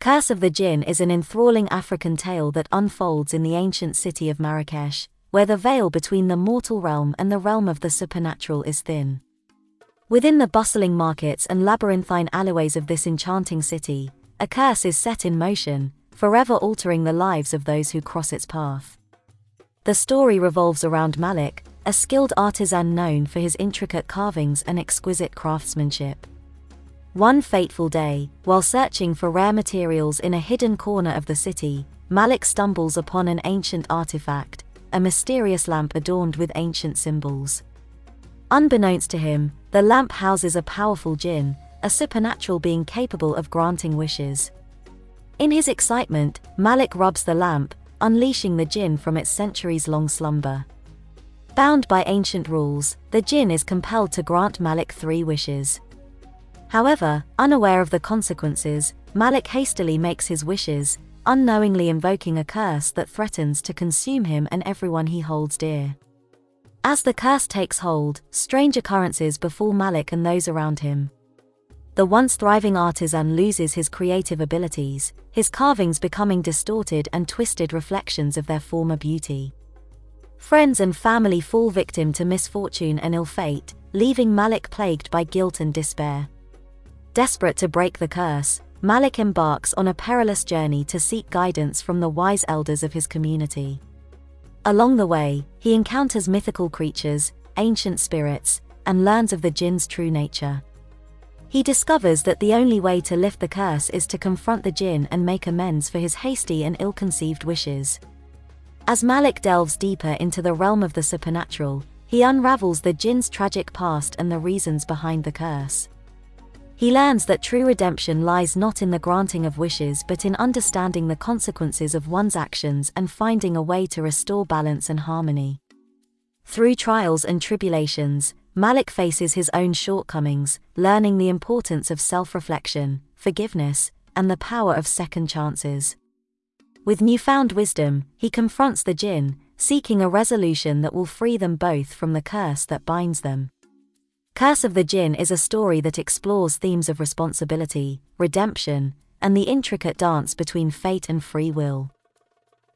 Curse of the Djinn is an enthralling African tale that unfolds in the ancient city of Marrakech, where the veil between the mortal realm and the realm of the supernatural is thin. Within the bustling markets and labyrinthine alleyways of this enchanting city, a curse is set in motion, forever altering the lives of those who cross its path. The story revolves around Malik, a skilled artisan known for his intricate carvings and exquisite craftsmanship. One fateful day, while searching for rare materials in a hidden corner of the city, Malik stumbles upon an ancient artifact, a mysterious lamp adorned with ancient symbols. Unbeknownst to him, the lamp houses a powerful jinn, a supernatural being capable of granting wishes. In his excitement, Malik rubs the lamp, unleashing the jinn from its centuries long slumber. Bound by ancient rules, the jinn is compelled to grant Malik three wishes. However, unaware of the consequences, Malik hastily makes his wishes, unknowingly invoking a curse that threatens to consume him and everyone he holds dear. As the curse takes hold, strange occurrences befall Malik and those around him. The once thriving artisan loses his creative abilities, his carvings becoming distorted and twisted reflections of their former beauty. Friends and family fall victim to misfortune and ill fate, leaving Malik plagued by guilt and despair. Desperate to break the curse, Malik embarks on a perilous journey to seek guidance from the wise elders of his community. Along the way, he encounters mythical creatures, ancient spirits, and learns of the jinn's true nature. He discovers that the only way to lift the curse is to confront the jinn and make amends for his hasty and ill conceived wishes. As Malik delves deeper into the realm of the supernatural, he unravels the jinn's tragic past and the reasons behind the curse. He learns that true redemption lies not in the granting of wishes but in understanding the consequences of one's actions and finding a way to restore balance and harmony. Through trials and tribulations, Malik faces his own shortcomings, learning the importance of self reflection, forgiveness, and the power of second chances. With newfound wisdom, he confronts the jinn, seeking a resolution that will free them both from the curse that binds them. Curse of the Djinn is a story that explores themes of responsibility, redemption, and the intricate dance between fate and free will.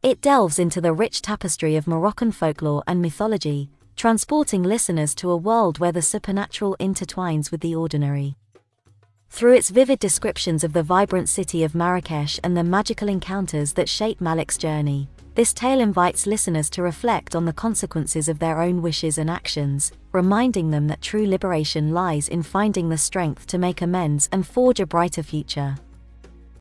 It delves into the rich tapestry of Moroccan folklore and mythology, transporting listeners to a world where the supernatural intertwines with the ordinary. Through its vivid descriptions of the vibrant city of Marrakech and the magical encounters that shape Malik's journey, this tale invites listeners to reflect on the consequences of their own wishes and actions, reminding them that true liberation lies in finding the strength to make amends and forge a brighter future.